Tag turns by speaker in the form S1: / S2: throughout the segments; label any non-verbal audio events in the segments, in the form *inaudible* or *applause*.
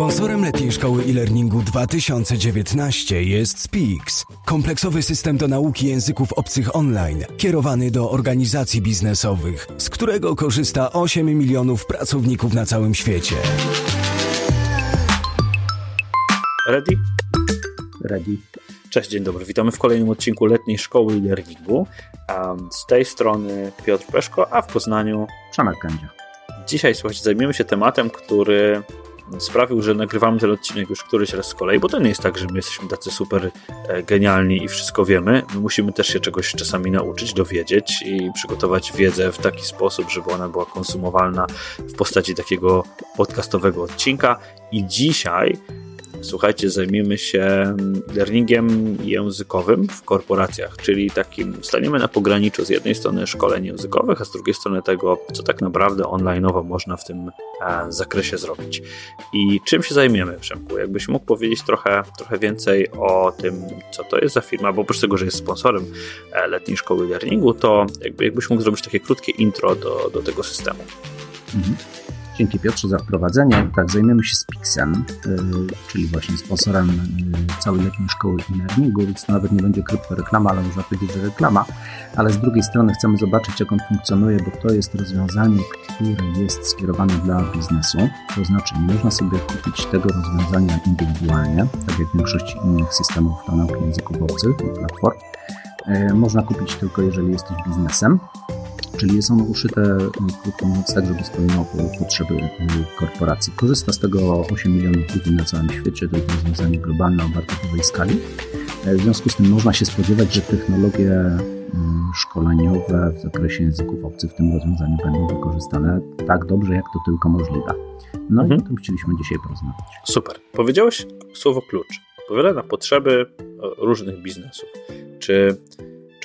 S1: Sponsorem letniej szkoły e-learningu 2019 jest Speaks, kompleksowy system do nauki języków obcych online, kierowany do organizacji biznesowych, z którego korzysta 8 milionów pracowników na całym świecie.
S2: Ready?
S3: Ready.
S2: Cześć, dzień dobry. Witamy w kolejnym odcinku letniej szkoły e-learningu. Z tej strony Piotr Peszko, a w Poznaniu
S3: Przemek Kędzia.
S2: Dzisiaj, słuchajcie, zajmiemy się tematem, który sprawił, że nagrywamy ten odcinek już któryś raz z kolei, bo to nie jest tak, że my jesteśmy tacy super e, genialni i wszystko wiemy. My musimy też się czegoś czasami nauczyć, dowiedzieć i przygotować wiedzę w taki sposób, żeby ona była konsumowalna w postaci takiego podcastowego odcinka. I dzisiaj słuchajcie, zajmiemy się learningiem językowym w korporacjach, czyli takim staniemy na pograniczu z jednej strony szkoleń językowych, a z drugiej strony tego, co tak naprawdę online'owo można w tym e, zakresie zrobić. I czym się zajmiemy, Przemku? Jakbyś mógł powiedzieć trochę, trochę więcej o tym, co to jest za firma, bo oprócz tego, że jest sponsorem e, letniej szkoły learningu, to jakby, jakbyś mógł zrobić takie krótkie intro do, do tego systemu.
S3: Mhm. Dzięki Piotrze za wprowadzenie. Tak, zajmiemy się Spixem, yy, czyli właśnie sponsorem yy, całej letniej szkoły e-learningu, więc to nawet nie będzie krótka reklama, ale można powiedzieć, że reklama. Ale z drugiej strony chcemy zobaczyć, jak on funkcjonuje, bo to jest rozwiązanie, które jest skierowane dla biznesu. To znaczy, nie można sobie kupić tego rozwiązania indywidualnie, tak jak w większości innych systemów do nauki języków obcych i platform. Yy, można kupić tylko, jeżeli jesteś biznesem czyli jest ono uszyte, krótko mówiąc, tak, żeby spełniało potrzeby y, korporacji. Korzysta z tego 8 milionów ludzi na całym świecie, to jest rozwiązanie globalne o bardzo dużej skali. E, w związku z tym można się spodziewać, że technologie mm, szkoleniowe w zakresie języków obcych w tym rozwiązaniu będą wykorzystane tak dobrze, jak to tylko możliwe. No mhm. i o tym chcieliśmy dzisiaj porozmawiać.
S2: Super. Powiedziałeś słowo klucz. Odpowiada na potrzeby e, różnych biznesów. Czy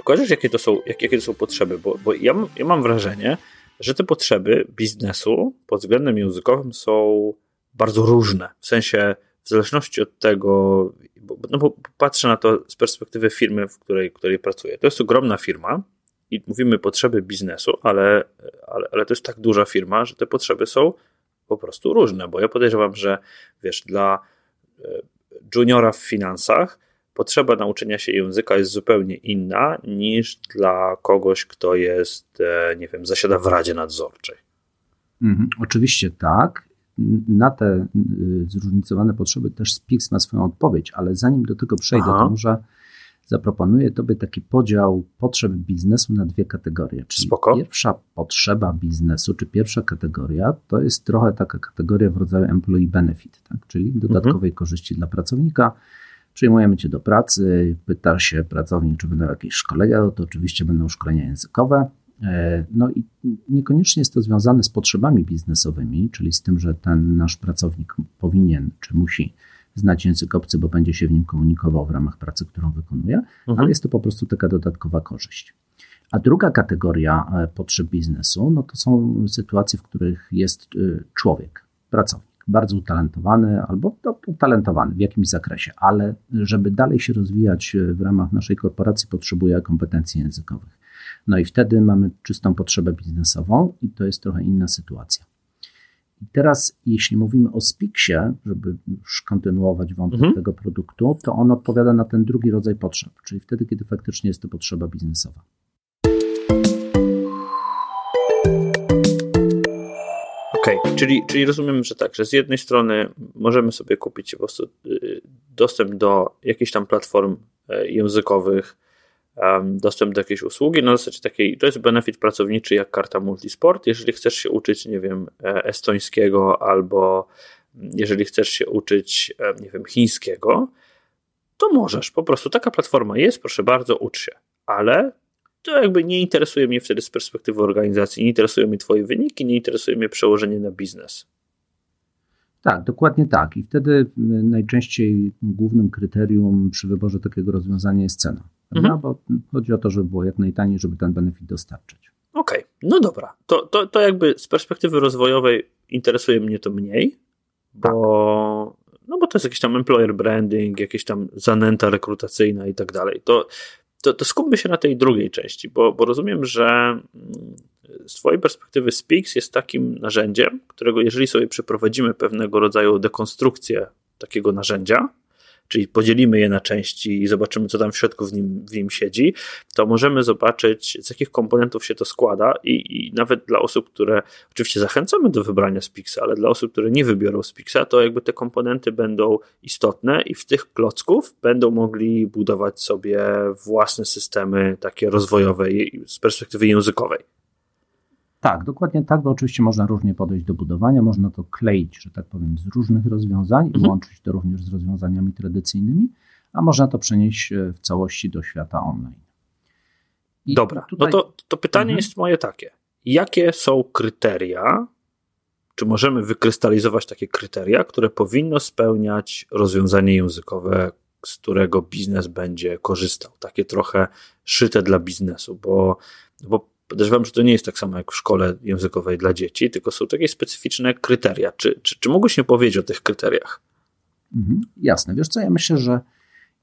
S2: kojarzysz, jakie to są, jak, jakie to są potrzeby? Bo, bo ja, ja mam wrażenie, że te potrzeby biznesu pod względem językowym są bardzo różne. W sensie, w zależności od tego, bo, no bo patrzę na to z perspektywy firmy, w której, której pracuję. To jest ogromna firma i mówimy potrzeby biznesu, ale, ale, ale to jest tak duża firma, że te potrzeby są po prostu różne, bo ja podejrzewam, że wiesz, dla e, juniora w finansach potrzeba nauczenia się języka jest zupełnie inna niż dla kogoś, kto jest, e, nie wiem, zasiada w Radzie Nadzorczej.
S3: Mhm, oczywiście tak. Na te y, zróżnicowane potrzeby też Spix ma swoją odpowiedź, ale zanim do tego przejdę, Aha. to może zaproponuję Tobie taki podział potrzeb biznesu na dwie kategorie. Czyli
S2: Spoko.
S3: pierwsza potrzeba biznesu, czy pierwsza kategoria, to jest trochę taka kategoria w rodzaju employee benefit, tak? czyli dodatkowej mhm. korzyści dla pracownika Przyjmujemy Cię do pracy, pyta się pracownik, czy będą jakieś szkolenia, no to oczywiście będą szkolenia językowe. E, no i niekoniecznie jest to związane z potrzebami biznesowymi, czyli z tym, że ten nasz pracownik powinien czy musi znać język obcy, bo będzie się w nim komunikował w ramach pracy, którą wykonuje, mhm. ale jest to po prostu taka dodatkowa korzyść. A druga kategoria e, potrzeb biznesu, no to są sytuacje, w których jest e, człowiek, pracownik bardzo utalentowany albo no, utalentowany w jakimś zakresie, ale żeby dalej się rozwijać w ramach naszej korporacji, potrzebuje kompetencji językowych. No i wtedy mamy czystą potrzebę biznesową i to jest trochę inna sytuacja. I teraz, jeśli mówimy o Spixie, żeby już kontynuować wątek mhm. tego produktu, to on odpowiada na ten drugi rodzaj potrzeb, czyli wtedy, kiedy faktycznie jest to potrzeba biznesowa.
S2: Okej, okay. czyli, czyli rozumiem, że tak, że z jednej strony możemy sobie kupić po prostu y, dostęp do jakichś tam platform e, językowych, dostęp do jakiejś usługi na zasadzie takiej, to jest benefit pracowniczy jak karta multisport, jeżeli chcesz się uczyć, nie wiem, e, estońskiego albo jeżeli chcesz się uczyć, e, nie wiem, chińskiego, to możesz, po prostu taka platforma jest, proszę bardzo, ucz się, ale to jakby nie interesuje mnie wtedy z perspektywy organizacji, nie interesują mnie Twoje wyniki, nie interesuje mnie przełożenie na biznes.
S3: Tak, dokładnie tak. I wtedy y, najczęściej głównym kryterium przy wyborze takiego rozwiązania jest cena. Mhm. Bo chodzi o to, żeby było jak najtaniej, żeby ten benefit dostarczyć.
S2: Okej, okay. no dobra. To, to, to jakby z perspektywy rozwojowej interesuje mnie to mniej, bo, tak. no bo to jest jakiś tam employer branding, jakieś tam zanęta rekrutacyjna i tak dalej. To to, to skupmy się na tej drugiej części, bo, bo rozumiem, że mm, z Twojej perspektywy Speaks jest takim narzędziem, którego jeżeli sobie przeprowadzimy pewnego rodzaju dekonstrukcję takiego narzędzia, czyli podzielimy je na części i zobaczymy, co tam w środku w nim, w nim siedzi, to możemy zobaczyć, z jakich komponentów się to składa i, i nawet dla osób, które oczywiście zachęcamy do wybrania Spixa, ale dla osób, które nie wybiorą Spixa, to jakby te komponenty będą istotne i w tych klocków będą mogli budować sobie własne systemy takie rozwojowe z perspektywy językowej.
S3: Tak, dokładnie tak, bo oczywiście można różnie podejść do budowania, można to kleić, że tak powiem, z różnych rozwiązań i mhm. łączyć to również z rozwiązaniami tradycyjnymi, a można to przenieść e, w całości do świata online.
S2: I Dobra, no tutaj... no to, to pytanie mhm. jest moje takie. Jakie są kryteria, czy możemy wykrystalizować takie kryteria, które powinno spełniać rozwiązanie językowe, z którego biznes będzie korzystał? Takie trochę szyte dla biznesu, bo, bo Podejrzewam, że to nie jest tak samo jak w szkole językowej dla dzieci, tylko są takie specyficzne kryteria. Czy, czy, czy mógłbyś mi powiedzieć o tych kryteriach?
S3: Mhm, jasne. Wiesz co, ja myślę, że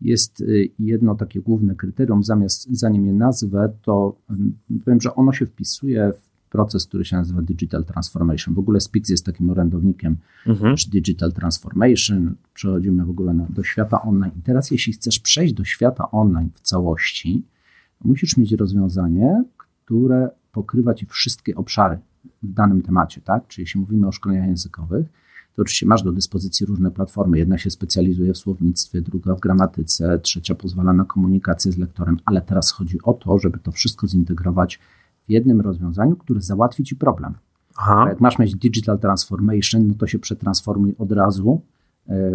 S3: jest y, jedno takie główne kryterium, zamiast zanim je nazwę, to mm, powiem, że ono się wpisuje w proces, który się nazywa Digital Transformation. W ogóle Spix jest takim orędownikiem mhm. Digital Transformation. Przechodzimy w ogóle na, do świata online. I teraz, jeśli chcesz przejść do świata online w całości, musisz mieć rozwiązanie, które pokrywa ci wszystkie obszary w danym temacie, tak? Czyli jeśli mówimy o szkoleniach językowych, to oczywiście masz do dyspozycji różne platformy. Jedna się specjalizuje w słownictwie, druga w gramatyce, trzecia pozwala na komunikację z lektorem, ale teraz chodzi o to, żeby to wszystko zintegrować w jednym rozwiązaniu, które załatwi ci problem. Aha. Jak masz mieć digital transformation, no to się przetransformuj od razu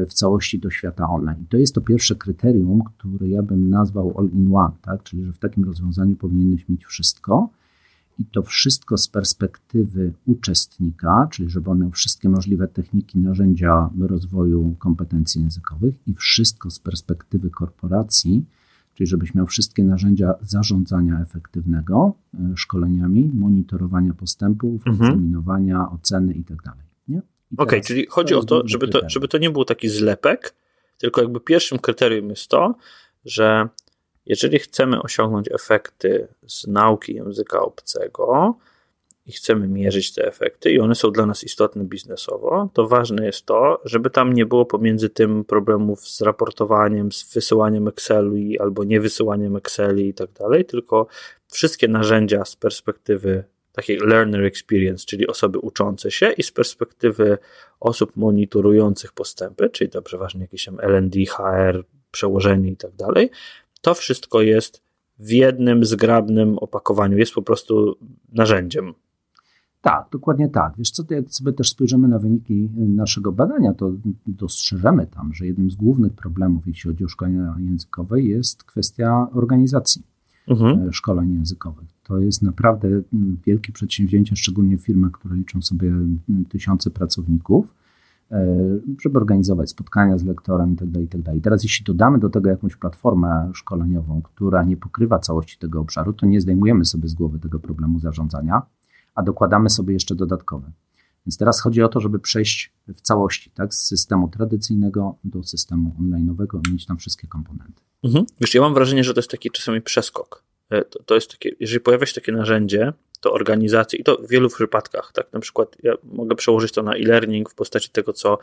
S3: w całości do świata online. To jest to pierwsze kryterium, które ja bym nazwał all-in-one, tak? czyli że w takim rozwiązaniu powinieneś mieć wszystko i to wszystko z perspektywy uczestnika, czyli żeby on miał wszystkie możliwe techniki, narzędzia rozwoju kompetencji językowych i wszystko z perspektywy korporacji, czyli żebyś miał wszystkie narzędzia zarządzania efektywnego e, szkoleniami, monitorowania postępów, mhm. egzaminowania, oceny itd.
S2: Okej, okay, czyli chodzi o to żeby, to, żeby to nie był taki zlepek, tylko jakby pierwszym kryterium jest to, że jeżeli chcemy osiągnąć efekty z nauki języka obcego i chcemy mierzyć te efekty i one są dla nas istotne biznesowo, to ważne jest to, żeby tam nie było pomiędzy tym problemów z raportowaniem, z wysyłaniem Exceli albo niewysyłaniem Exceli i tak dalej, tylko wszystkie narzędzia z perspektywy takiej learner experience, czyli osoby uczące się i z perspektywy osób monitorujących postępy, czyli to przeważnie jakieś LND, HR, przełożenie i tak dalej, to wszystko jest w jednym zgrabnym opakowaniu, jest po prostu narzędziem.
S3: Tak, dokładnie tak. Wiesz co, jak sobie też spojrzymy na wyniki naszego badania, to dostrzeżemy tam, że jednym z głównych problemów, jeśli chodzi o szkolenia językowe, jest kwestia organizacji mhm. E, szkoleń językowych. To jest naprawdę wielkie przedsięwzięcie, szczególnie firmy, które liczą sobie tysiące pracowników E, żeby organizować spotkania z lektorem itd., itd. Tak teraz jeśli dodamy do tego jakąś platformę szkoleniową, która nie pokrywa całości tego obszaru, to nie zdejmujemy sobie z głowy tego problemu zarządzania, a dokładamy sobie jeszcze dodatkowe. Więc teraz chodzi o to, żeby przejść w całości tak, z systemu tradycyjnego do systemu online'owego mieć tam wszystkie komponenty.
S2: Mhm. Wiesz, ja mam wrażenie, że to jest taki czasami przeskok. E, to, to jest takie, jeżeli pojawia się takie narzędzie, to organizacji i to w wielu przypadkach, tak, na przykład ja mogę przełożyć to na e-learning w postaci tego, co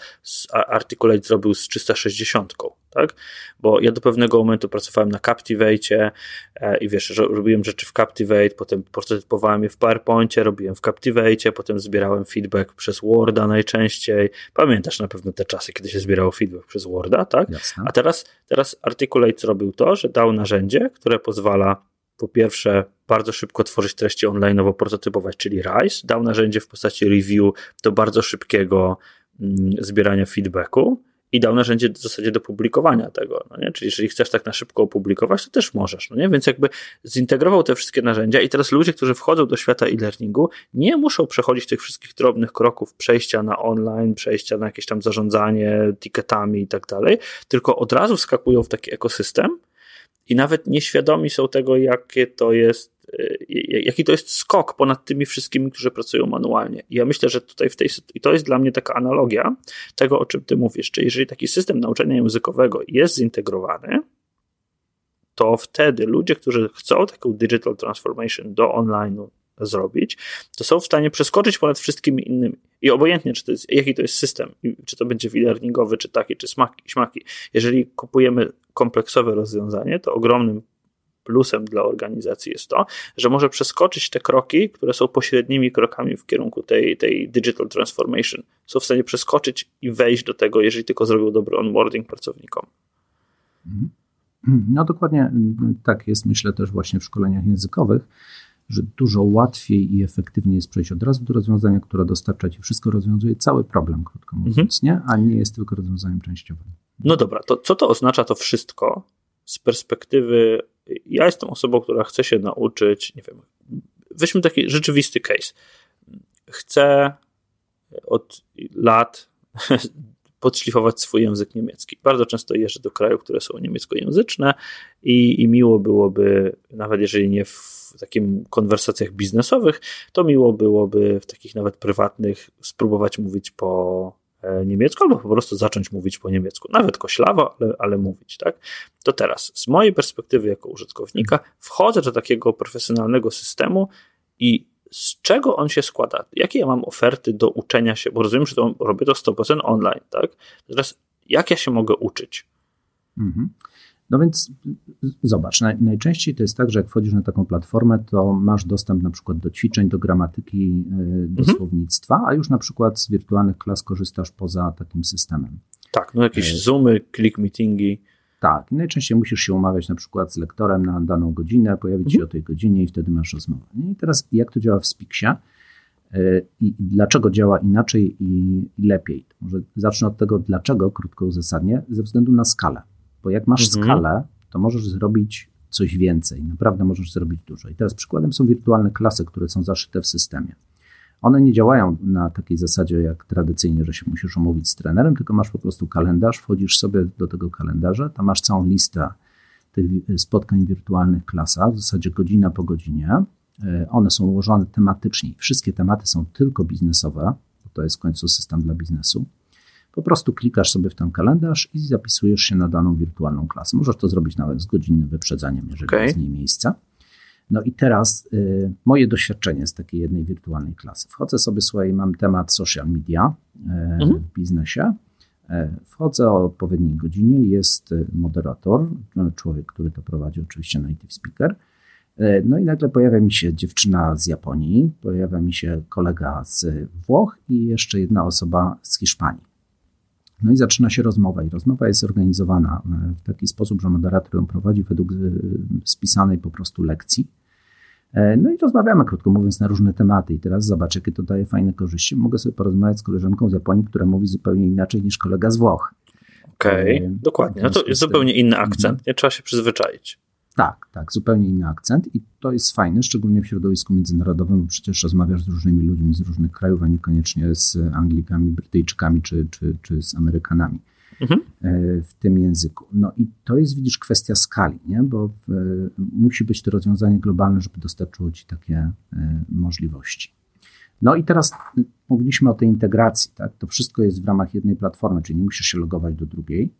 S2: Articulate zrobił z 360, tak, bo ja do pewnego momentu pracowałem na Captivate e, i wiesz, że robiłem rzeczy w Captivate, potem prototypowałem je w PowerPoincie, robiłem w Captivate, potem zbierałem feedback przez Worda najczęściej, pamiętasz na pewno te czasy, kiedy się zbierało feedback przez Worda, tak, Jasne. a teraz, teraz Articulate zrobił to, że dał narzędzie, które pozwala po pierwsze bardzo szybko tworzyć treści online, nowo prototypować, czyli RISE, dał narzędzie w postaci review do bardzo szybkiego mm, zbierania feedbacku i dał narzędzie w zasadzie do publikowania tego, no nie? czyli jeżeli chcesz tak na szybko opublikować, to też możesz, no nie? więc jakby zintegrował te wszystkie narzędzia i teraz ludzie, którzy wchodzą do świata e-learningu, nie muszą przechodzić tych wszystkich drobnych kroków przejścia na online, przejścia na jakieś tam zarządzanie ticketami i tak dalej, tylko od razu wskakują w taki ekosystem, i nawet nieświadomi są tego, jakie to jest, e, jaki to jest skok ponad tymi wszystkimi, którzy pracują manualnie. I ja myślę, że tutaj w tej, i to jest dla mnie taka analogia tego, o czym ty mówisz, czyli jeżeli taki system nauczania językowego jest zintegrowany, to wtedy ludzie, którzy chcą taką digital transformation do online'u zrobić, to są w stanie przeskoczyć ponad wszystkimi innymi. I obojętnie, czy to jest, jaki to jest system, czy to będzie e-learningowy, czy taki, czy smaki, śmaki, jeżeli kupujemy kompleksowe rozwiązanie, to ogromnym plusem dla organizacji jest to, że może przeskoczyć te kroki, które są pośrednimi krokami w kierunku tej, tej digital transformation. Są w stanie przeskoczyć i wejść do tego, jeżeli tylko zrobią dobry onboarding pracownikom.
S3: No dokładnie tak jest, myślę też właśnie w szkoleniach językowych, że dużo łatwiej i efektywniej jest przejść od razu do rozwiązania, które dostarcza ci wszystko, rozwiązuje cały problem, krótko mówiąc, mhm. nie? a nie jest tylko rozwiązaniem częściowym.
S2: No dobra, to co to oznacza to wszystko z perspektywy ja jestem osobą, która chce się nauczyć, nie wiem, weźmy taki rzeczywisty case. Chcę od lat podszlifować swój język niemiecki. Bardzo często jeżdżę do krajów, które są niemieckojęzyczne i, i miło byłoby, nawet jeżeli nie w takim konwersacjach biznesowych, to miło byłoby w takich nawet prywatnych spróbować mówić po E, niemiecku, albo po prostu zacząć mówić po niemiecku, nawet koślawo, ale, ale mówić, tak? To teraz, z mojej perspektywy jako użytkownika, wchodzę do takiego profesjonalnego systemu i z czego on się składa? Jakie ja mam oferty do uczenia się? Bo rozumiem, że to robię to 100% online, tak? Teraz, jak ja się mogę uczyć? Mhm.
S3: No więc zobacz, naj, najczęściej to jest tak, że jak wchodzisz na taką platformę, to masz dostęp na przykład do ćwiczeń, do gramatyki, e, do mhm. słownictwa, a już na przykład z wirtualnych klas korzystasz poza takim systemem.
S2: Tak, no jakieś e, Zoomy, click meetingi.
S3: Tak, i najczęściej musisz się umawiać na przykład z lektorem na daną godzinę, pojawić mhm. się o tej godzinie i wtedy masz rozmowę. I teraz jak to działa w Spiksie e, i dlaczego działa inaczej i lepiej? Może zacznę od tego, dlaczego, krótko uzasadnię, ze względu na skalę. Bo jak masz mhm. skalę, to możesz zrobić coś więcej. Naprawdę możesz zrobić dużo. I teraz przykładem są wirtualne klasy, które są zaszyte w systemie. One nie działają na takiej zasadzie jak tradycyjnie, że się musisz omówić z trenerem, tylko masz po prostu kalendarz, wchodzisz sobie do tego kalendarza, tam masz całą listę tych spotkań wirtualnych klasa, w zasadzie godzina po godzinie. E, one są ułożone tematycznie. Wszystkie tematy są tylko biznesowe, bo to jest w końcu system dla biznesu. Po prostu klikasz sobie w ten kalendarz i zapisujesz się na daną wirtualną klasę. Możesz to zrobić nawet z godzinnym wyprzedzeniem, jeżeli okay. jest w niej miejsca. No i teraz y, moje doświadczenie z takiej jednej wirtualnej klasy. Wchodzę sobie, słuchaj, mam temat social media y, mhm. w biznesie. Y, wchodzę o odpowiedniej godzinie, jest y, moderator, no, człowiek, który to prowadzi, oczywiście native speaker. Y, no i nagle pojawia mi się dziewczyna z Japonii, pojawia mi się kolega z Włoch i jeszcze jedna osoba z Hiszpanii. No i zaczyna się rozmowa i rozmowa jest zorganizowana e, w taki sposób, że moderator ją prowadzi według e, spisanej po prostu lekcji. E, no i rozmawiamy, krótko mówiąc, na różne tematy. I teraz zobacz, jakie to daje fajne korzyści. Mogę sobie porozmawiać z koleżanką z Japonii, która mówi zupełnie inaczej niż kolega z Włoch.
S2: Okej, okay, dokładnie. No to jest zupełnie inny akcent, nie trzeba się przyzwyczaić.
S3: Tak, tak, zupełnie inny akcent i to jest fajne, szczególnie w środowisku międzynarodowym, bo przecież rozmawiasz z różnymi ludźmi z różnych krajów, a niekoniecznie z Anglikami, Brytyjczykami czy, czy, czy z Amerykanami mhm. E, w tym języku. No i to jest, widzisz, kwestia skali, nie? bo w, musi być to rozwiązanie globalne, żeby dostarczyło ci takie e, możliwości. No i teraz mówiliśmy o tej integracji, tak? To wszystko jest w ramach jednej platformy, czyli nie musisz się logować do drugiej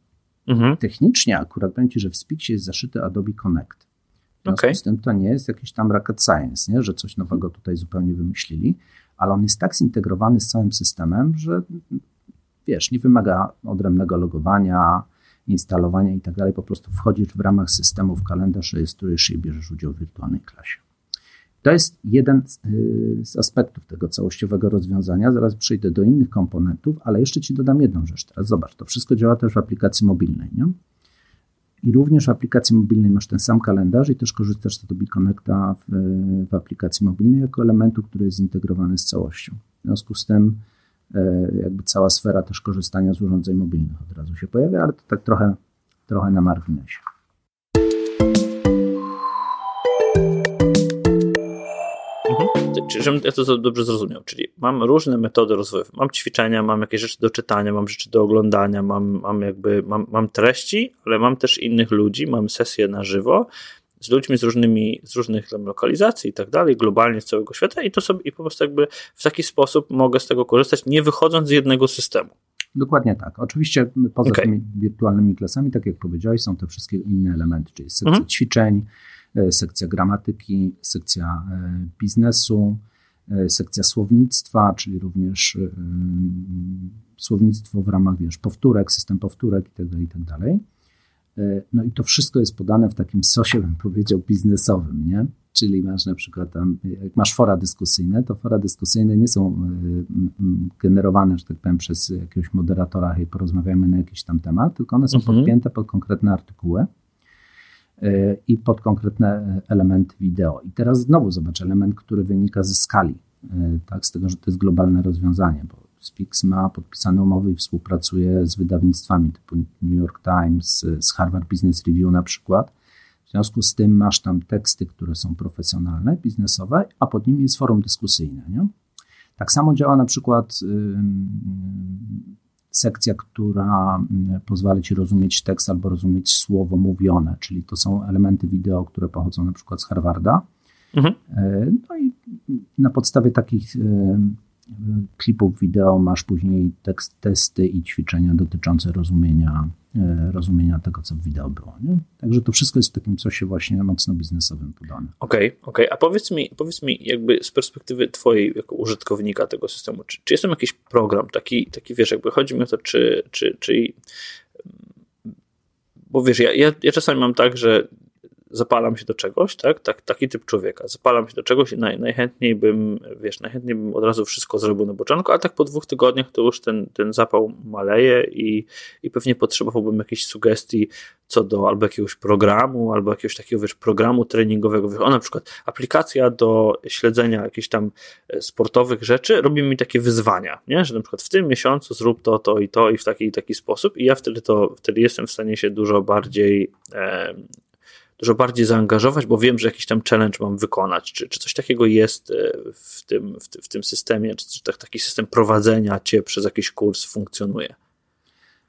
S3: Mhm. Technicznie akurat będzie, że w Spixie jest zaszyty Adobe Connect. W związku okay. z tym to nie jest jakiś tam rocket science, nie? że coś nowego tutaj zupełnie wymyślili, ale on jest tak zintegrowany z całym systemem, że wiesz, nie wymaga odrębnego logowania, instalowania i tak dalej. Po prostu wchodzisz w ramach systemu w kalendarz, rejestrujesz się i bierzesz udział w wirtualnej klasie. To jest jeden y, z aspektów tego całościowego rozwiązania. Zaraz przejdę do innych komponentów, ale jeszcze Ci dodam jedną rzecz. Teraz zobacz, to wszystko działa też w aplikacji mobilnej. Nie? I również w aplikacji mobilnej masz ten sam kalendarz i też korzystasz z Adobe Connecta w, w aplikacji mobilnej jako elementu, który jest zintegrowany z całością. W związku z tym e, jakby cała sfera też korzystania z urządzeń mobilnych od razu się pojawia, ale to tak trochę, trochę na marginesie.
S2: Żebym ja to dobrze zrozumiał, czyli mam różne metody rozwoju. Mam ćwiczenia, mam jakieś rzeczy do czytania, mam rzeczy do oglądania, mam, mam jakby, mam, mam treści, ale mam też innych ludzi, mam sesje na żywo z ludźmi z różnymi, z różnych lokalizacji i tak dalej, globalnie z całego świata i to sobie, i po prostu jakby w taki sposób mogę z tego korzystać, nie wychodząc z jednego systemu.
S3: Dokładnie tak. Oczywiście poza okay. tymi wirtualnymi klasami, tak jak powiedziałeś, są te wszystkie inne elementy, czyli sekcja mhm. ćwiczeń, sekcja gramatyki, sekcja biznesu, sekcja słownictwa, czyli również słownictwo w ramach, wiesz, powtórek, system powtórek itd., itd. No i to wszystko jest podane w takim sosie, bym powiedział, biznesowym, nie? Czyli masz na przykład tam, jak masz fora dyskusyjne, to fora dyskusyjne nie są generowane, że tak powiem, przez jakiegoś moderatora, hej, porozmawiamy na jakiś tam temat, tylko one są mhm. podpięte pod konkretne artykuły i pod konkretne elementy wideo. I teraz znowu zobacz element, który wynika ze skali, y, tak, z tego, że to jest globalne rozwiązanie, bo Spix ma podpisane umowy i współpracuje z wydawnictwami typu New York Times, z Harvard Business Review na przykład, w związku z tym masz tam teksty, które są profesjonalne, biznesowe, a pod nimi jest forum dyskusyjne. Nie? Tak samo działa na przykład sekcja, która pozwala ci rozumieć tekst albo rozumieć słowo mówione, czyli to są elementy wideo, które pochodzą na przykład z Harvarda. Mhm. E, no i na podstawie takich klipów wideo masz później tekst, testy i ćwiczenia dotyczące rozumienia, e, rozumienia tego, co w wideo było. Nie? Także to wszystko jest w takim cosie właśnie mocno biznesowym podane.
S2: Okej, okay, okej. Okay. A powiedz mi, powiedz mi jakby z perspektywy twojej jako użytkownika tego systemu, czy, czy jest tam jakiś program, taki, taki wiesz, jakby chodzi mi o to, czy, czy, czy bo wiesz, ja, ja, ja czasami mam tak, że zapalam się do czegoś, tak? tak taki typ człowieka. Zapalam się do czegoś i naj, najchętniej bym, wiesz, najchętniej bym od razu wszystko zrobił na początku, ale tak po dwóch tygodniach to już ten, ten zapał maleje i, i pewnie potrzebowałbym jakiejś sugestii co do albo jakiegoś programu, albo jakiegoś takiego, wiesz, programu treningowego. Wiesz, o, na przykład aplikacja do śledzenia jakichś tam e, sportowych rzeczy robi mi takie wyzwania, nie? Że na przykład w tym miesiącu zrób to, to i to i w taki i taki sposób i ja wtedy to, wtedy jestem w stanie się dużo bardziej e, dużo bardziej zaangażować, bo wiem, że jakiś tam challenge mam wykonać. Czy, czy coś takiego jest e, w tym, w, w tym systemie, czy, czy tak, taki system prowadzenia cię przez jakiś kurs funkcjonuje?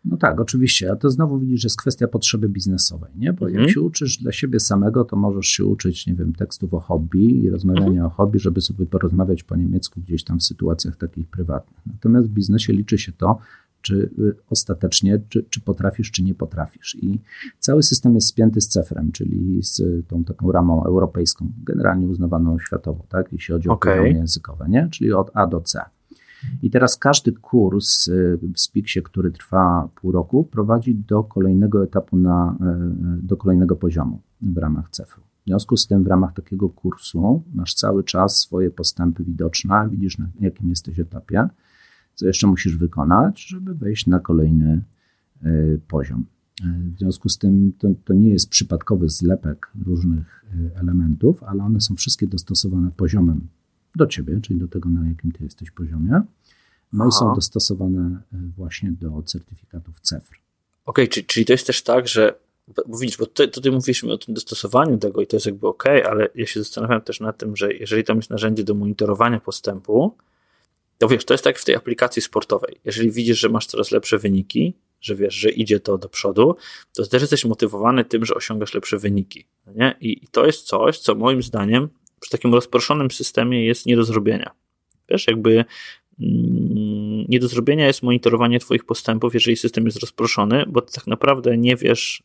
S3: No tak, oczywiście, a to znowu widzisz, że jest kwestia potrzeby biznesowej, nie? Bo jak mhm. się uczysz dla siebie samego, to możesz się uczyć, nie wiem, tekstów o hobby i rozmawiania mhm. o hobby, żeby sobie porozmawiać po niemiecku gdzieś tam w sytuacjach takich prywatnych. Natomiast w biznesie liczy się to, czy y, ostatecznie, czy, czy potrafisz, czy nie potrafisz. I cały system jest spięty z cefrem, czyli z tą taką ramą europejską, generalnie uznawaną światowo, tak, jeśli chodzi o okay. poziomy językowe, nie? czyli od A do C. I teraz każdy kurs y, w Spiksie, który trwa pół roku, prowadzi do kolejnego etapu, na, y, do kolejnego poziomu w ramach cefru. W związku z tym, w ramach takiego kursu masz cały czas swoje postępy widoczne, widzisz na jakim jesteś etapie co jeszcze musisz wykonać, żeby wejść na kolejny e, poziom. E, w związku z tym to, to, nie jest przypadkowy zlepek różnych e, elementów, ale one są wszystkie dostosowane poziomem do ciebie, czyli do tego, na jakim ty jesteś poziomie. No Aha. i są dostosowane właśnie do certyfikatów CEFR.
S2: Okej, okay, czyli, czyli to jest też tak, że bo widzisz, bo tutaj, tutaj mówiliśmy o tym dostosowaniu tego i to jest jakby ok, ale ja się zastanawiam też nad tym, że jeżeli tam jest narzędzie do monitorowania postępu, to wiesz, to jest tak w tej aplikacji sportowej. Jeżeli widzisz, że masz coraz lepsze wyniki, że wiesz, że idzie to do przodu, to też jesteś motywowany tym, że osiągasz lepsze wyniki. Nie? I, I to jest coś, co moim zdaniem przy takim rozproszonym systemie jest nie do zrobienia. Wiesz, jakby mm, nie do zrobienia jest monitorowanie Twoich postępów, jeżeli system jest rozproszony, bo tak naprawdę nie wiesz,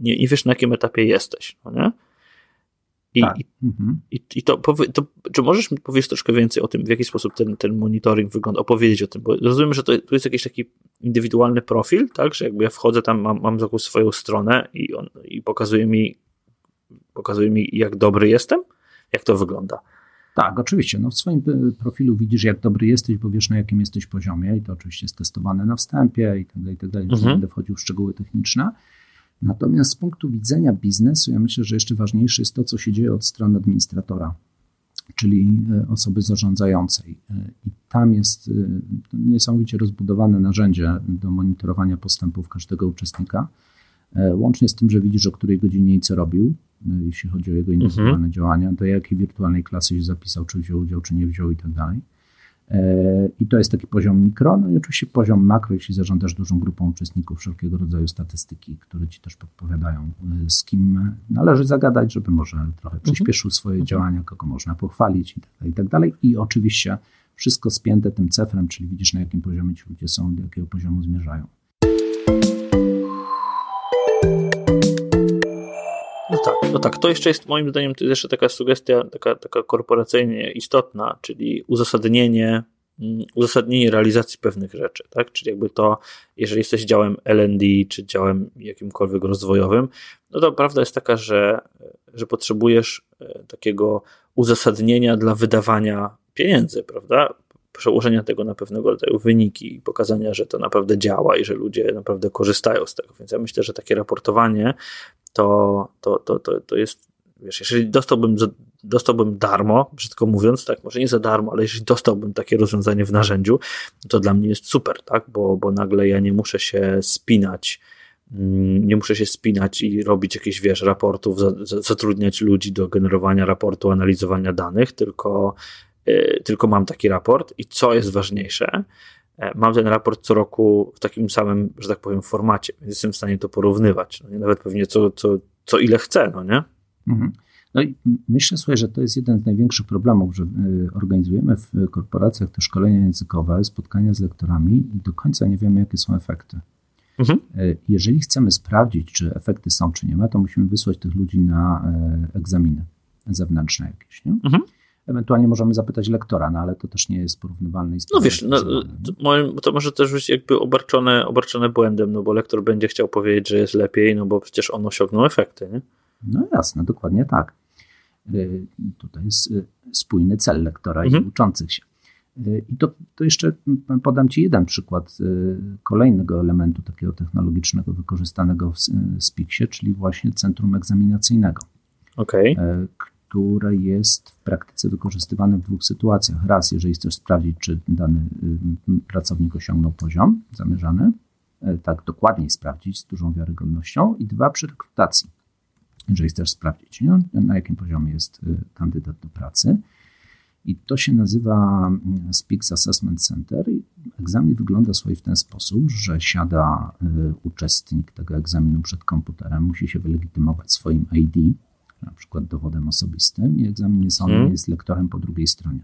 S2: nie, nie wiesz na jakim etapie jesteś. No nie? I, tak. i, mhm. i, i to, to, czy możesz mi powiedzieć troszkę więcej o tym, w jaki sposób ten, ten monitoring wygląda, opowiedzieć o tym, bo rozumiem, że to, tu jest jakiś taki indywidualny profil, tak, że jakby ja wchodzę tam, mam, mam jakąś swoją stronę i, on, i pokazuje mi, pokazuje mi, jak dobry jestem, jak to wygląda.
S3: Tak, oczywiście. No w swoim profilu widzisz, jak dobry jesteś, bo wiesz, na jakim jesteś poziomie i to oczywiście jest testowane na wstępie i tak dalej, i tak dalej. Mhm. Nie będę wchodził w szczegóły techniczne. Natomiast z punktu widzenia biznesu, ja myślę, że jeszcze ważniejsze jest to, co się dzieje od strony administratora, czyli e, osoby zarządzającej. E, I tam jest e, niesamowicie rozbudowane narzędzie do monitorowania postępów każdego uczestnika, łącznie z tym, że widzisz, o której godzinie i co robił, jeśli chodzi o jego indywidualne mhm. działania, do jakiej wirtualnej klasy się zapisał, czy wziął udział, czy nie wziął i tak dalej. I to jest taki poziom mikro, no i oczywiście poziom makro, jeśli zarządzasz dużą grupą uczestników, wszelkiego rodzaju statystyki, które ci też podpowiadają, y, z kim należy zagadać, żeby może trochę mhm. przyspieszył swoje mhm. działania, kogo można pochwalić i tak dalej, i tak dalej. I oczywiście wszystko spięte tym cefrem, czyli widzisz na jakim poziomie ci ludzie są, do jakiego poziomu zmierzają.
S2: Tak, no tak. To jeszcze jest moim zdaniem to jest jeszcze taka sugestia, taka, taka korporacyjnie istotna, czyli uzasadnienie, mm, uzasadnienie realizacji pewnych rzeczy, tak? Czyli jakby to, jeżeli jesteś działem LD czy działem jakimkolwiek rozwojowym, no to prawda jest taka, że, że potrzebujesz e, takiego uzasadnienia dla wydawania pieniędzy, prawda? Przełożenia tego na pewnego rodzaju wyniki i pokazania, że to naprawdę działa i że ludzie naprawdę korzystają z tego. Więc ja myślę, że takie raportowanie to, to, to, to, to jest, wiesz, jeżeli dostałbym, dostałbym darmo, brzydko mówiąc, tak, może nie za darmo, ale jeżeli dostałbym takie rozwiązanie w narzędziu, to dla mnie jest super, tak, bo, bo nagle ja nie muszę się spinać, mm, nie muszę się spinać i robić jakichś, wiesz, raportów, zatrudniać ludzi do generowania raportu, analizowania danych, tylko, tylko mam taki raport i co jest ważniejsze, E, mam ten raport co roku w takim samym, że tak powiem, formacie, więc jestem w stanie to porównywać. No? Nawet pewnie co, co, co ile chcę, no nie? Mhm.
S3: No i myślę sobie, że to jest jeden z największych problemów, że y, organizujemy w korporacjach te szkolenia językowe, spotkania z lektorami i do końca nie wiemy, jakie są efekty. Mhm. E, jeżeli chcemy sprawdzić, czy efekty są, czy nie ma, to musimy wysłać tych ludzi na e, egzaminy zewnętrzne jakieś. Nie? Mhm. Ewentualnie możemy zapytać lektora, no ale to też nie jest porównywalne. I
S2: no wiesz, no, to, to może też być jakby obarczone, obarczone błędem, no bo lektor będzie chciał powiedzieć, że jest lepiej, no bo przecież on osiągnął efekty, nie?
S3: No jasne, dokładnie tak. Y, tutaj jest y, spójny cel lektora mhm. i uczących się. Y, I to, to jeszcze podam Ci jeden przykład kolejnego elementu takiego technologicznego wykorzystanego w SPIX-ie, czyli właśnie centrum egzaminacyjnego.
S2: Okay
S3: które jest w praktyce wykorzystywane w dwóch sytuacjach. Raz, jeżeli chcesz sprawdzić, czy dany y, pracownik osiągnął poziom zamierzany, e, tak dokładniej sprawdzić z dużą wiarygodnością. I dwa, przy rekrutacji, jeżeli chcesz sprawdzić, nie? na jakim poziomie jest y, kandydat do pracy. I to się nazywa mm, Speaks Assessment Center. Egzamin wygląda sobie w ten sposób, że siada y, uczestnik tego egzaminu przed komputerem, musi się wylegitymować swoim ID, na przykład dowodem osobistym i egzamin jest hmm. jest lektorem po drugiej stronie,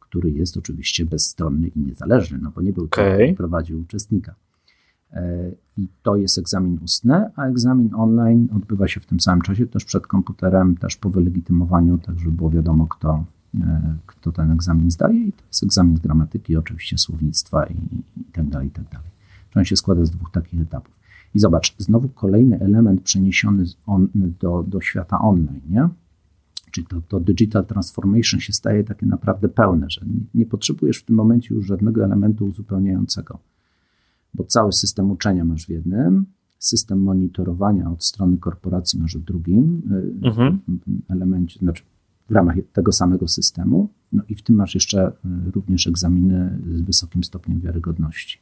S3: który jest oczywiście bezstronny i niezależny, no bo nie był okay. ten, prowadził uczestnika. E, I to jest egzamin ustny, a egzamin online odbywa się w tym samym czasie, też przed komputerem, też po wylegitymowaniu, tak żeby było wiadomo, kto, e, kto ten egzamin zdaje. I to jest egzamin z gramatyki, oczywiście słownictwa i, i tak dalej, i tak dalej. on się składa z dwóch takich etapów. I zobacz, znowu kolejny element przeniesiony on, do, do świata online, nie? Czyli to, to digital transformation się staje takie naprawdę pełne, że nie, nie potrzebujesz w tym momencie już żadnego elementu uzupełniającego, bo cały system uczenia masz w jednym, system monitorowania od strony korporacji masz w drugim y, mhm. elemencie, znaczy w ramach tego samego systemu. No i w tym masz jeszcze y, również egzaminy z wysokim stopniem wiarygodności.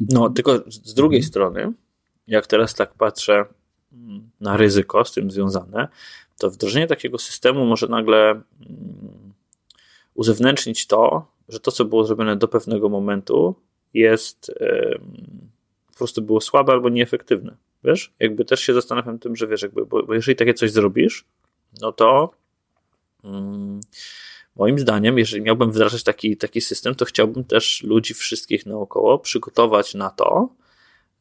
S2: No, tylko z drugiej mhm. strony, jak teraz tak patrzę mm, na ryzyko z tym związane, to wdrożenie takiego systemu może nagle mm, uzewnętrznić to, że to, co było zrobione do pewnego momentu, jest po prostu było słabe albo nieefektywne. Wiesz? Jakby też się zastanawiam tym, że wiesz, jakby, bo, bo jeżeli takie coś zrobisz, no to. Moim zdaniem, jeżeli miałbym wdrażać taki, taki system, to chciałbym też ludzi wszystkich naokoło przygotować na to,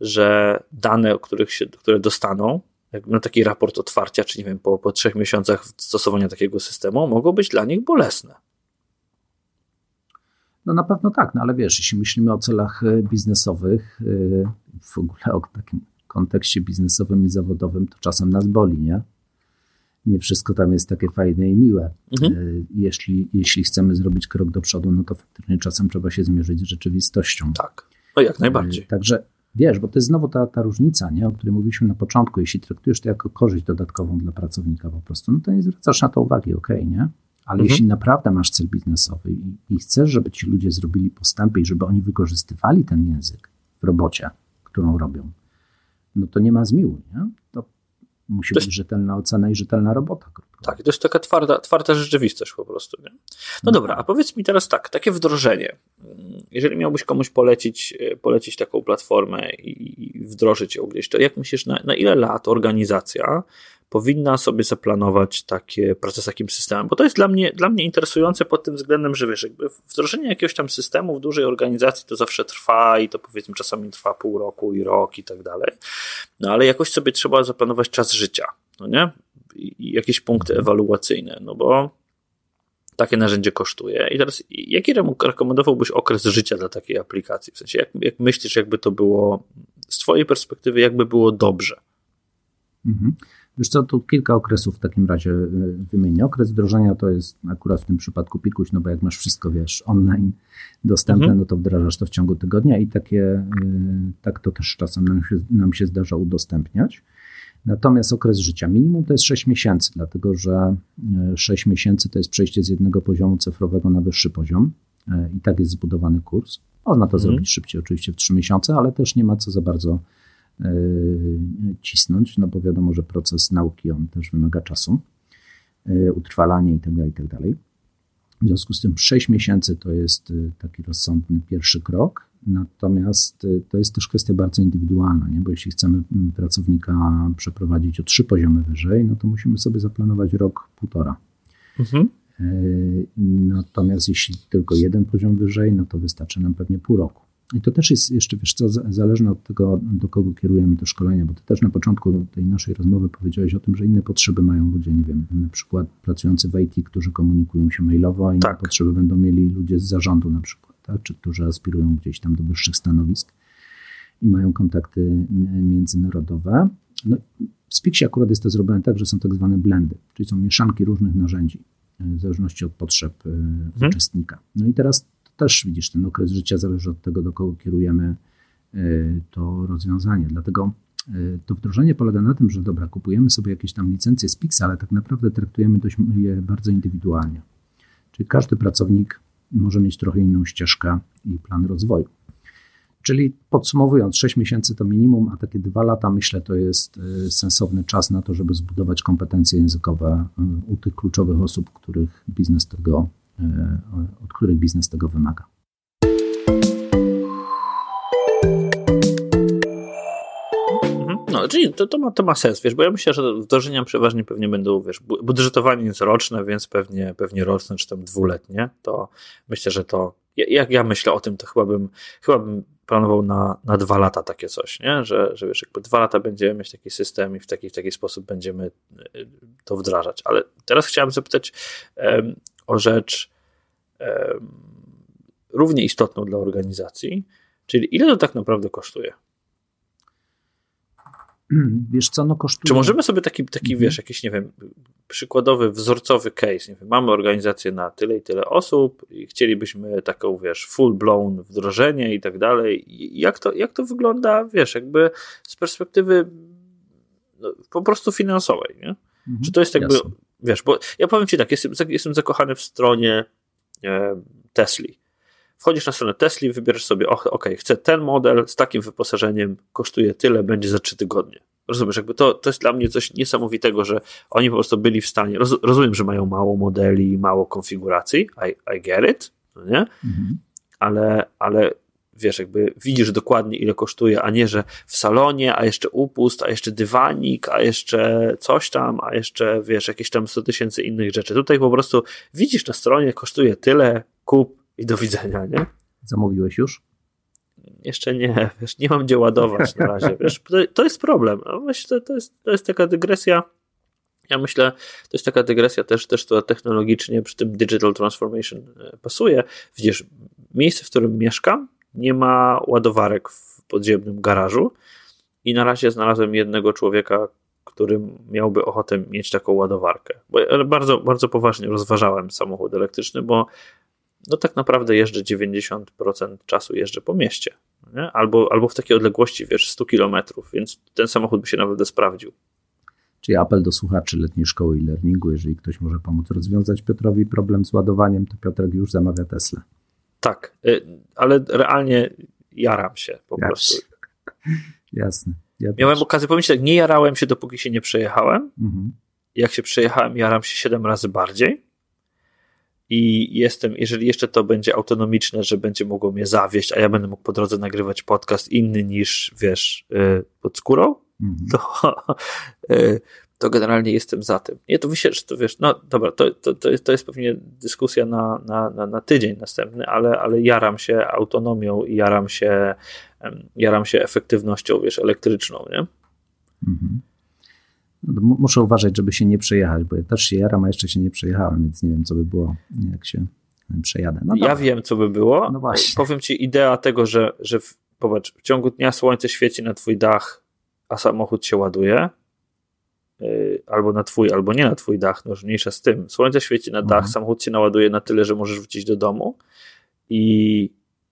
S2: że dane, których się, które dostaną, na taki raport otwarcia, czy nie wiem, po, po trzech miesiącach stosowania takiego systemu, mogą być dla nich bolesne.
S3: No na pewno tak, no ale wiesz, jeśli myślimy o celach e, biznesowych, e, w ogóle o takim kontekście biznesowym i zawodowym, to czasem nas boli, nie? Nie wszystko tam jest takie fajne i miłe. Mhm. E, jeśli, jeśli chcemy zrobić krok do przodu, no to faktycznie czasem trzeba się zmierzyć z rzeczywistością.
S2: Tak, no jak najbardziej. E,
S3: także wiesz, bo to jest znowu ta, ta różnica, nie, o której mówiliśmy na początku. Jeśli traktujesz to jako korzyść dodatkową dla pracownika po prostu, no to nie zwracasz na to uwagi, ok, nie? Ale mhm. jeśli naprawdę masz cel biznesowy i, i chcesz, żeby ci ludzie zrobili postępy i żeby oni wykorzystywali ten język w robocie, którą robią, no to nie ma zmiłu, nie? To Musi być rzetelna ocena i rzetelna robota. Krótko.
S2: Tak, to jest taka twarda, twarda rzeczywistość po prostu. Nie? No dobra, a powiedz mi teraz tak, takie wdrożenie. Jeżeli miałbyś komuś polecić, e, polecić taką platformę i wdrożyć ją gdzieś, to jak myślisz, na, na ile lat organizacja powinna sobie zaplanować takie pracę z takim systemem, bo to jest dla mnie, dla mnie interesujące pod tym względem, że wiesz, jakby wdrożenie jakiegoś tam systemu w dużej organizacji to zawsze trwa i to powiedzmy czasami trwa pół roku i rok i tak dalej, no ale jakoś sobie trzeba zaplanować czas życia no nie? I jakieś punkty ewaluacyjne, no bo takie narzędzie kosztuje. I teraz, jaki rekomendowałbyś okres życia dla takiej aplikacji? W sensie, jak, jak myślisz, jakby to było z Twojej perspektywy, jakby było dobrze?
S3: Mhm. Wiesz co, tu kilka okresów w takim razie e, wymienię. Okres wdrożenia to jest akurat w tym przypadku pikuś, no bo jak masz wszystko, wiesz, online dostępne, mhm. no to wdrażasz to w ciągu tygodnia i takie, e, tak to też czasem nam się, nam się zdarza udostępniać. Natomiast okres życia minimum to jest 6 miesięcy, dlatego że 6 e, miesięcy to jest przejście z jednego poziomu cyfrowego na wyższy poziom i tak jest zbudowany kurs. Można to mhm. zrobić szybciej, oczywiście w 3 miesiące, ale też nie ma co za bardzo cisnąć, no bo wiadomo, że proces nauki on też wymaga czasu, e, utrwalanie itd., tak itd. Tak w związku z tym 6 miesięcy to jest e, taki rozsądny pierwszy krok, natomiast to jest też kwestia bardzo indywidualna, nie? bo jeśli chcemy pracownika przeprowadzić o trzy poziomy wyżej, no to musimy sobie zaplanować rok, półtora. Mhm. Natomiast jeśli tylko jeden poziom wyżej, no to wystarczy nam pewnie pół roku. I to też jest jeszcze, wiesz co, zależne od tego, do kogo kierujemy te szkolenia, bo ty też na początku tej naszej rozmowy powiedziałeś o tym, że inne potrzeby mają ludzie, nie wiem, na przykład pracujący w IT, którzy komunikują się mailowo, a inne tak. potrzeby będą mieli ludzie z zarządu na przykład, tak? czy którzy aspirują gdzieś tam do wyższych stanowisk i mają kontakty międzynarodowe. No, w Spixie akurat jest to zrobione tak, że są tak zwane blendy, czyli są mieszanki różnych narzędzi w zależności od potrzeb e, mhm. uczestnika. No i teraz też widzisz, ten okres życia zależy od tego, do kogo kierujemy e, to rozwiązanie. Dlatego e, to wdrożenie polega na tym, że dobra, kupujemy sobie jakieś tam licencje z Pixa, ale tak naprawdę traktujemy je bardzo indywidualnie. Czyli każdy pracownik może mieć trochę inną ścieżkę i plan rozwoju. Czyli podsumowując, 6 miesięcy to minimum, a takie 2 lata myślę to jest e, sensowny czas na to, żeby zbudować kompetencje językowe u tych kluczowych osób, których biznes tego od których biznes tego wymaga.
S2: Mhm. No, czyli to, to, ma, to ma sens, wiesz, bo ja myślę, że wdrożenia przeważnie pewnie będą, wiesz, budżetowanie jest roczne, więc pewnie, pewnie roczne, czy tam dwuletnie, to myślę, że to, jak ja myślę o tym, to chyba bym, chyba bym planował na, na dwa lata takie coś, nie? Że, że wiesz, jakby dwa lata będziemy mieć taki system i w taki, w taki sposób będziemy e, to wdrażać. Ale teraz chciałem zapytać o rzecz um, równie istotną dla organizacji, czyli ile to tak naprawdę kosztuje?
S3: Wiesz co, no kosztuje...
S2: Czy możemy sobie taki, taki mhm. wiesz, jakiś, nie wiem, przykładowy, wzorcowy case, nie wiem, mamy organizację na tyle i tyle osób i chcielibyśmy taką, wiesz, full-blown wdrożenie i tak dalej. Jak to, jak to wygląda, wiesz, jakby z perspektywy no, po prostu finansowej, nie? Mhm. Czy to jest jakby, Jasne. Wiesz, bo ja powiem ci tak, jestem, jestem zakochany w stronie e, Tesli. Wchodzisz na stronę Tesli, wybierasz sobie, ok, okay, chcę ten model z takim wyposażeniem, kosztuje tyle, będzie za trzy tygodnie. Rozumiesz, jakby to, to jest dla mnie coś niesamowitego, że oni po prostu byli w stanie, roz, rozumiem, że mają mało modeli, mało konfiguracji, I, I get it, no nie? Mhm. Ale, ale wiesz, jakby widzisz dokładnie ile kosztuje, a nie, że w salonie, a jeszcze upust, a jeszcze dywanik, a jeszcze coś tam, a jeszcze, wiesz, jakieś tam 100 tysięcy innych rzeczy. Tutaj po prostu widzisz na stronie, kosztuje tyle, kup i do widzenia, nie?
S3: Zamówiłeś już?
S2: Jeszcze nie, wiesz, nie mam gdzie ładować na razie, *laughs* wiesz, to, to jest problem. No właśnie to, to, jest, to jest taka dygresja, ja myślę, to jest taka dygresja też, też to technologicznie przy tym digital transformation e, pasuje. Widzisz, miejsce, w którym mieszkam, nie ma ładowarek w podziemnym garażu i na razie znalazłem jednego człowieka, który miałby ochotę mieć taką ładowarkę. Bo bardzo, bardzo poważnie rozważałem samochód elektryczny, bo no tak naprawdę jeżdżę 90% czasu jeżdżę po mieście. Nie? Albo, albo w takiej odległości, wiesz, 100 kilometrów, więc ten samochód by się naprawdę sprawdził.
S3: Czyli apel do słuchaczy letniej szkoły i learningu, jeżeli ktoś może pomóc rozwiązać Piotrowi problem z ładowaniem, to Piotrek już zamawia Tesla.
S2: Tak, y, ale realnie jaram się po prostu. *laughs*
S3: Jasne.
S2: Ja Miałem też. okazję powiedzieć tak, nie jarałem się, dopóki się nie przejechałem. Mhm. Jak się przejechałem, jaram się siedem razy bardziej. I jestem, jeżeli jeszcze to będzie autonomiczne, że będzie mogło mnie zawieść, a ja będę mógł po drodze nagrywać podcast inny niż, wiesz, y, pod skórą, mhm. to, *laughs* y, to generalnie jestem za tym. Nie, to myślę, że to wiesz, no dobra, to, to, to, jest, to jest pewnie dyskusja na, na, na, na tydzień następny, ale, ale jaram się autonomią i jaram się, jaram się efektywnością, wiesz, elektryczną, nie? Mhm.
S3: No, muszę uważać, żeby się nie przejechać, bo ja też się jaram, a jeszcze się nie przejechałem, więc nie wiem, co by było, jak się przejadę.
S2: No ja wiem, co by było. No właśnie. Powiem ci idea tego, że, że w, popatrz, w ciągu dnia słońce świeci na twój dach, a samochód się ładuje, albo na twój, albo nie na twój dach, no już mniejsza z tym. Słońce świeci na dach, mhm. samochód się naładuje na tyle, że możesz wrócić do domu i,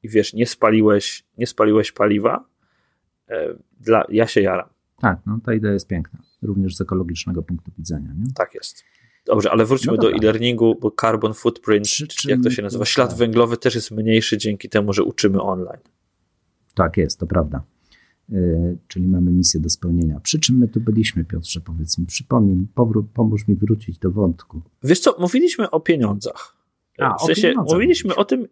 S2: i wiesz, nie spaliłeś, nie spaliłeś paliwa, yy, dla, ja się jaram.
S3: Tak, no ta idea jest piękna, również z ekologicznego punktu widzenia. Nie?
S2: Tak jest. Dobrze, ale wróćmy no do e-learningu, bo carbon footprint, Przy jak to się nazywa, ślad tak. węglowy też jest mniejszy dzięki temu, że uczymy online.
S3: Tak jest, to prawda. Yy, czyli mamy misję do spełnienia. Przy czym my tu byliśmy, Piotrze, powiedz mi, przypomnij, powró- pomóż mi wrócić do wątku.
S2: Wiesz co, mówiliśmy o pieniądzach. A, w sensie o mówiliśmy o tym,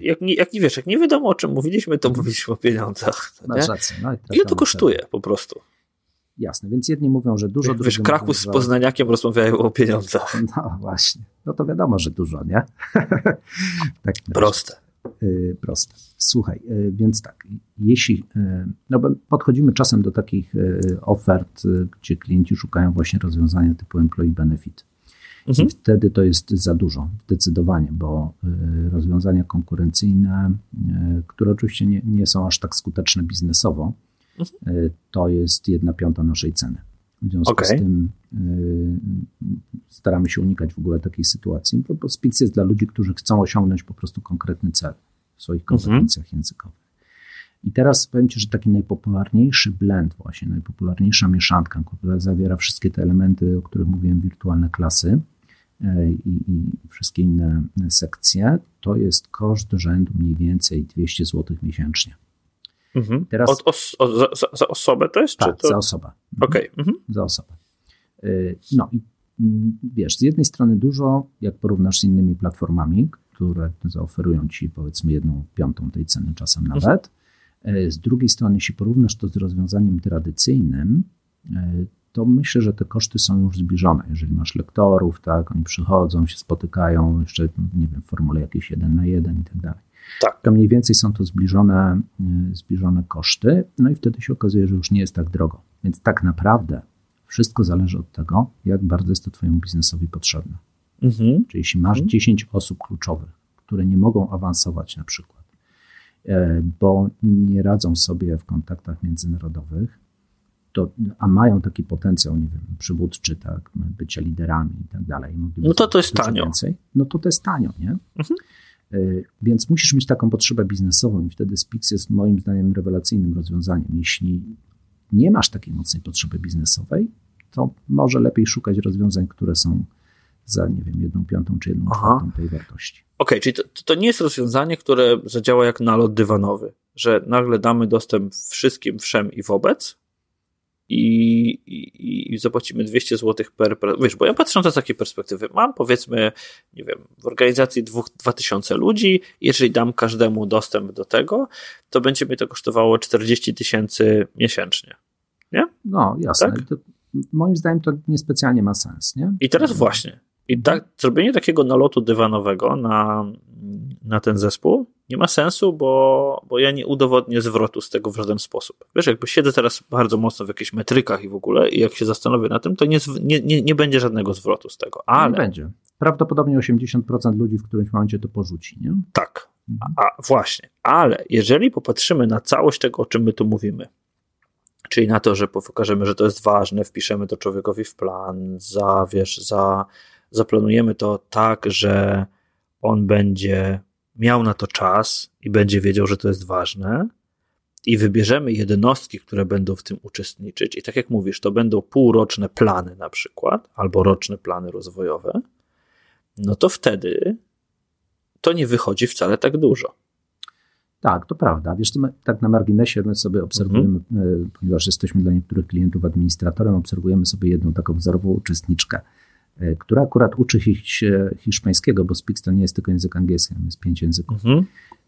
S2: jak nie, jak nie wiesz, jak nie wiadomo o czym mówiliśmy, to mówiliśmy o pieniądzach.
S3: Masz rację. No,
S2: Ile to kosztuje po prostu?
S3: Jasne, więc jedni mówią, że dużo,
S2: Wiesz, Kraków z Poznaniakiem rozmawiają o pieniądzach.
S3: No właśnie, no to wiadomo, że dużo, nie? *laughs*
S2: tak, proste.
S3: Yy, proste. Słuchaj, yy, więc tak, jeśli, yy, no podchodzimy czasem do takich y, ofert, y, gdzie klienci szukają właśnie rozwiązania typu employee benefit. Mhm. I wtedy to jest za dużo, zdecydowanie, bo y, rozwiązania konkurencyjne, które oczywiście nie, nie są aż tak skuteczne biznesowo, Mhm. to jest jedna piąta naszej ceny. W związku okay. z tym y, staramy się unikać w ogóle takiej sytuacji, bo, bo Spix jest dla ludzi, którzy chcą osiągnąć po prostu konkretny cel w swoich mhm. kompetencjach mhm. językowych. I teraz powiem Ci, że taki najpopularniejszy blend, właśnie najpopularniejsza mieszanka, która zawiera wszystkie te elementy, o których mówiłem, wirtualne klasy y, i, i wszystkie inne sekcje, to jest koszt rzędu mniej więcej 200 zł miesięcznie.
S2: Mhm. Teraz, Od os, o, za, za, osobę to jest?
S3: Tak,
S2: to...
S3: za osobę.
S2: Mhm. Okej. Okay. Mhm.
S3: Za osobę. Y, no i mm, wiesz, z jednej strony dużo, jak porównasz z innymi platformami, które zaoferują ci powiedzmy jedną piątą tej ceny czasem mhm. nawet. Mhm. Z drugiej strony, jeśli porównasz to z rozwiązaniem tradycyjnym, y, to myślę, że te koszty są już zbliżone. Jeżeli masz lektorów, tak, oni przychodzą, się spotykają, jeszcze, nie wiem, w formule jakieś jeden na jeden i tak dalej.
S2: Tak.
S3: To mniej więcej są to zbliżone, y, zbliżone koszty, no i wtedy się okazuje, że już nie jest tak drogo. Więc tak naprawdę wszystko zależy od tego, jak bardzo jest to Twojemu biznesowi potrzebne. Mhm. Czyli jeśli masz mhm. 10 osób kluczowych, które nie mogą awansować na przykład, e, bo nie radzą sobie w kontaktach międzynarodowych, to, a mają taki potencjał, nie wiem, przywódczy, tak, bycia liderami i tak dalej.
S2: No to to jest tanio.
S3: Więcej, no to to jest tanio, nie? Mhm. E, więc musisz mieć taką potrzebę biznesową i wtedy Spix jest moim zdaniem rewelacyjnym rozwiązaniem. Jeśli nie masz takiej mocnej potrzeby biznesowej, to może lepiej szukać rozwiązań, które są za, nie wiem, jedną piątą czy jedną czwartą tej wartości.
S2: Okej, okay, czyli to, to nie jest rozwiązanie, które zadziała jak nalot dywanowy, że nagle damy dostęp wszystkim, wszem i wobec, i, i, i zapłacimy 200 zł per, per. Wiesz, bo ja patrzę na to z takiej perspektywy. Mam powiedzmy, nie wiem, w organizacji dwóch, 2000 ludzi. Jeżeli dam każdemu dostęp do tego, to będzie mi to kosztowało 40 tysięcy miesięcznie. Nie?
S3: No, jasne. Tak? To, moim zdaniem to niespecjalnie ma sens, nie?
S2: I teraz właśnie. I tak, zrobienie takiego nalotu dywanowego na, na ten zespół nie ma sensu, bo, bo ja nie udowodnię zwrotu z tego w żaden sposób. Wiesz, jakby siedzę teraz bardzo mocno w jakichś metrykach i w ogóle, i jak się zastanowię na tym, to nie, nie, nie, nie będzie żadnego zwrotu z tego. Ale...
S3: Nie będzie. Prawdopodobnie 80% ludzi w którymś momencie to porzuci, nie?
S2: Tak. A, a właśnie. Ale jeżeli popatrzymy na całość tego, o czym my tu mówimy, czyli na to, że pokażemy, że to jest ważne, wpiszemy to człowiekowi w plan, za, wiesz, za, zaplanujemy to tak, że on będzie miał na to czas i będzie wiedział, że to jest ważne, i wybierzemy jednostki, które będą w tym uczestniczyć, i tak jak mówisz, to będą półroczne plany na przykład, albo roczne plany rozwojowe, no to wtedy to nie wychodzi wcale tak dużo.
S3: Tak, to prawda. Wiesz, my, tak na marginesie my sobie obserwujemy, mhm. E, ponieważ jesteśmy dla niektórych klientów administratorem, obserwujemy sobie jedną taką wzorową uczestniczkę która akurat uczy się hiszpańskiego, bo Spix to nie jest tylko język angielski, jest pięć języków. Mhm.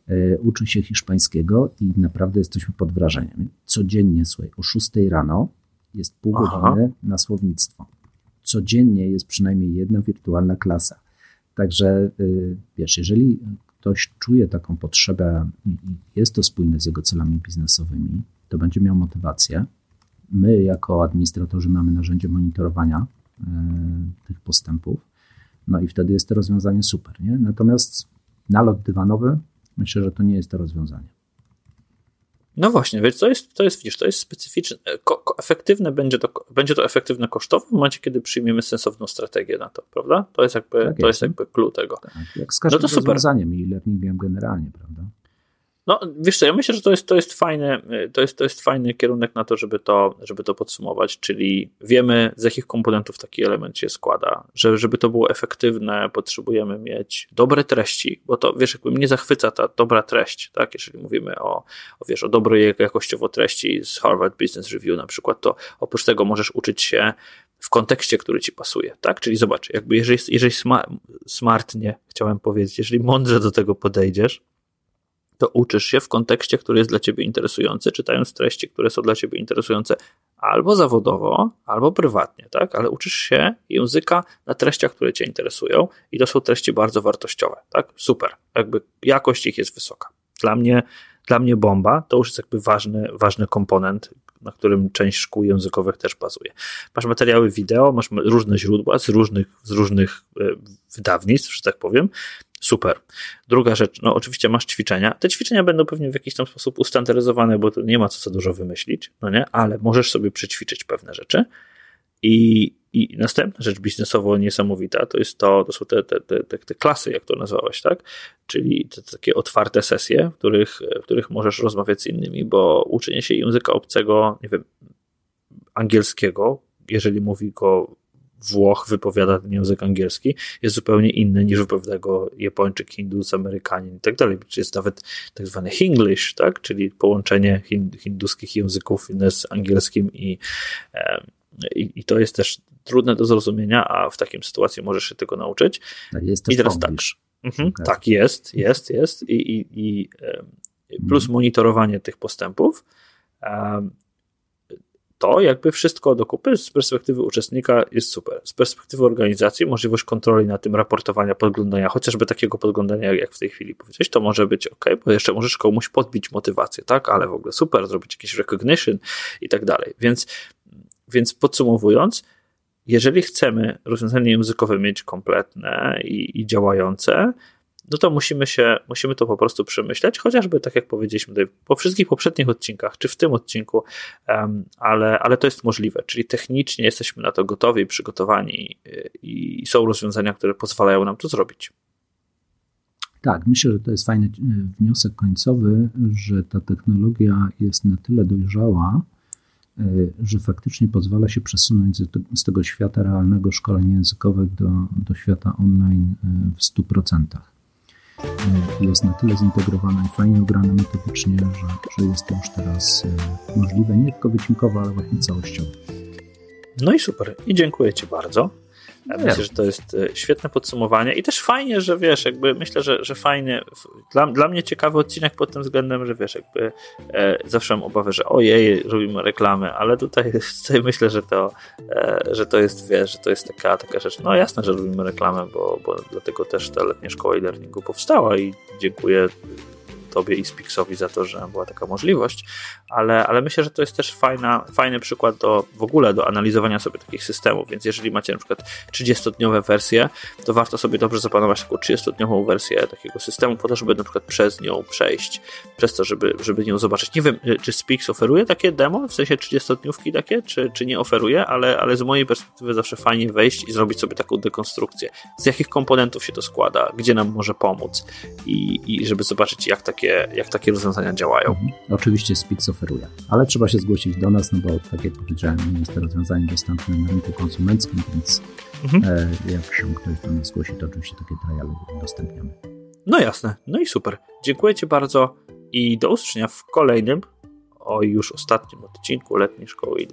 S3: E, uczy się hiszpańskiego i naprawdę jesteśmy pod wrażeniem. Codziennie, słuchaj, o 6 rano jest pół godziny na słownictwo. Codziennie jest przynajmniej jedna wirtualna klasa. Także y, wiesz, jeżeli ktoś czuje taką potrzebę i jest to spójne z jego celami biznesowymi, to będzie miał motywację my jako administratorzy mamy narzędzie monitorowania tych postępów, no i wtedy jest to rozwiązanie super. Nie? Natomiast nalot dywanowy, myślę, że to nie jest to rozwiązanie.
S2: No właśnie, wiesz, to jest, to jest, widzisz, to jest specyficzne, ko, ko, efektywne będzie to, będzie to efektywne kosztowo w momencie, kiedy przyjmiemy sensowną strategię na to, prawda? To jest jakby, tak to jest. jest jakby clue tego. Tak,
S3: jak z każdym no to rozwiązaniem super. i learningiem generalnie, prawda?
S2: No, wiesz co, ja myślę, że to jest, to jest, fajny, to jest, to jest fajny kierunek na to, żeby to, żeby to podsumować, czyli wiemy, z jakich komponentów taki element się składa, że żeby to było efektywne, potrzebujemy mieć dobre treści, bo to, wiesz, jakby mnie zachwyca ta dobra treść, tak, jeżeli mówimy o, o wiesz, o dobrej jakościowo treści z Harvard Business Review na przykład, to oprócz tego możesz uczyć się w kontekście, który ci pasuje, tak? Czyli zobacz, jakby jeżeli, jeżeli smartnie, chciałem powiedzieć, jeżeli mądrze do tego podejdziesz, to uczysz się w kontekście, który jest dla ciebie interesujący, czytając treści, które są dla ciebie interesujące albo zawodowo, albo prywatnie, tak? Ale uczysz się języka na treściach, które cię interesują i to są treści bardzo wartościowe, tak? Super. Jakby jakość ich jest wysoka. Dla mnie, dla mnie bomba to już jest jakby ważny, ważny komponent, na którym część szkół językowych też bazuje. Masz materiały wideo, masz różne źródła z różnych, z różnych e, wydawnictw, że tak powiem, Super. Druga rzecz, no oczywiście masz ćwiczenia. Te ćwiczenia będą pewnie w jakiś tam sposób ustandaryzowane, bo nie ma co za dużo wymyślić, no nie? Ale możesz sobie przećwiczyć pewne rzeczy. I, i następna rzecz biznesowo niesamowita to jest to, to są te, te, te, te klasy, jak to nazwałeś, tak? Czyli te takie otwarte sesje, w których, w których możesz rozmawiać z innymi, bo uczenie się języka obcego, nie wiem, angielskiego, jeżeli mówi go Włoch wypowiada ten język angielski, jest zupełnie inny niż wypowiada go Japończyk, Hindus, Amerykanin i tak dalej. Jest nawet tak zwany Hinglish, tak? czyli połączenie hinduskich języków z angielskim i, i, i, to jest też trudne do zrozumienia, a w takiej sytuacji możesz się tego nauczyć.
S3: Jest też I teraz tak.
S2: Mhm, tak, jest, jest, jest. I, i, i plus mhm. monitorowanie tych postępów to jakby wszystko do kupy z perspektywy uczestnika jest super. Z perspektywy organizacji możliwość kontroli na tym, raportowania, podglądania, chociażby takiego podglądania, jak w tej chwili powiedziałeś, to może być ok, bo jeszcze możesz komuś podbić motywację, tak, ale w ogóle super, zrobić jakiś recognition i tak dalej. Więc, więc podsumowując, jeżeli chcemy rozwiązanie językowe mieć kompletne i, i działające, no to musimy się, musimy to po prostu przemyśleć, chociażby tak jak powiedzieliśmy tutaj, po wszystkich poprzednich odcinkach, czy w tym odcinku, ale, ale to jest możliwe, czyli technicznie jesteśmy na to gotowi przygotowani y, i są rozwiązania, które pozwalają nam to zrobić.
S3: Tak, myślę, że to jest fajny y, wniosek końcowy, że ta technologia jest na tyle dojrzała, y, że faktycznie pozwala się przesunąć z tego świata realnego szkolenia językowego do, do świata online w 100% jest na tyle zintegrowana i fajnie ugrana metodycznie, że, że jest to już teraz e, możliwe nie tylko wycinkowo, ale właśnie całościowo.
S2: No i super. I dziękuję Ci bardzo. Ja myślę, że to jest e, świetne podsumowanie i też fajnie, że wiesz, jakby myślę, że, że fajnie, dla, dla mnie ciekawy odcinek pod tym względem, że wiesz, jakby e, zawsze mam obawę, że ojej, robimy reklamy, ale tutaj, *laughs* tutaj myślę, że to, e, że to jest, wiesz, że to jest taka, taka rzecz, no jasne, że robimy reklamę, bo, bo dlatego też ta letnia szkoła e-learningu powstała i dziękuję Tobie i Spixowi za to, że była taka możliwość, ale, ale myślę, że to jest też fajna, fajny przykład do, w ogóle do analizowania sobie takich systemów, więc jeżeli macie na przykład 30-dniowe wersje, to warto sobie dobrze zaplanować taką 30-dniową wersję takiego systemu, po to, żeby na przykład przez nią przejść, przez to, żeby, żeby nią zobaczyć. Nie wiem, czy Spix oferuje takie demo, w sensie 30-dniówki takie, czy, czy nie oferuje, ale, ale z mojej perspektywy zawsze fajnie wejść i zrobić sobie taką dekonstrukcję. Z jakich komponentów się to składa, gdzie nam może pomóc i, i żeby zobaczyć, jak takie takie, jak takie rozwiązania działają. Mhm.
S3: Oczywiście Spix oferuje, ale trzeba się zgłosić do nas, no bo tak jak powiedziałem, nie jest to rozwiązanie dostępne na rynku konsumenckim, więc mhm. e, jak się ktoś do nas zgłosi, to oczywiście takie triale udostępniamy.
S2: No jasne, no i super. Dziękuję Ci bardzo i do usłyszenia w kolejnym, o już ostatnim odcinku Letniej Szkoły e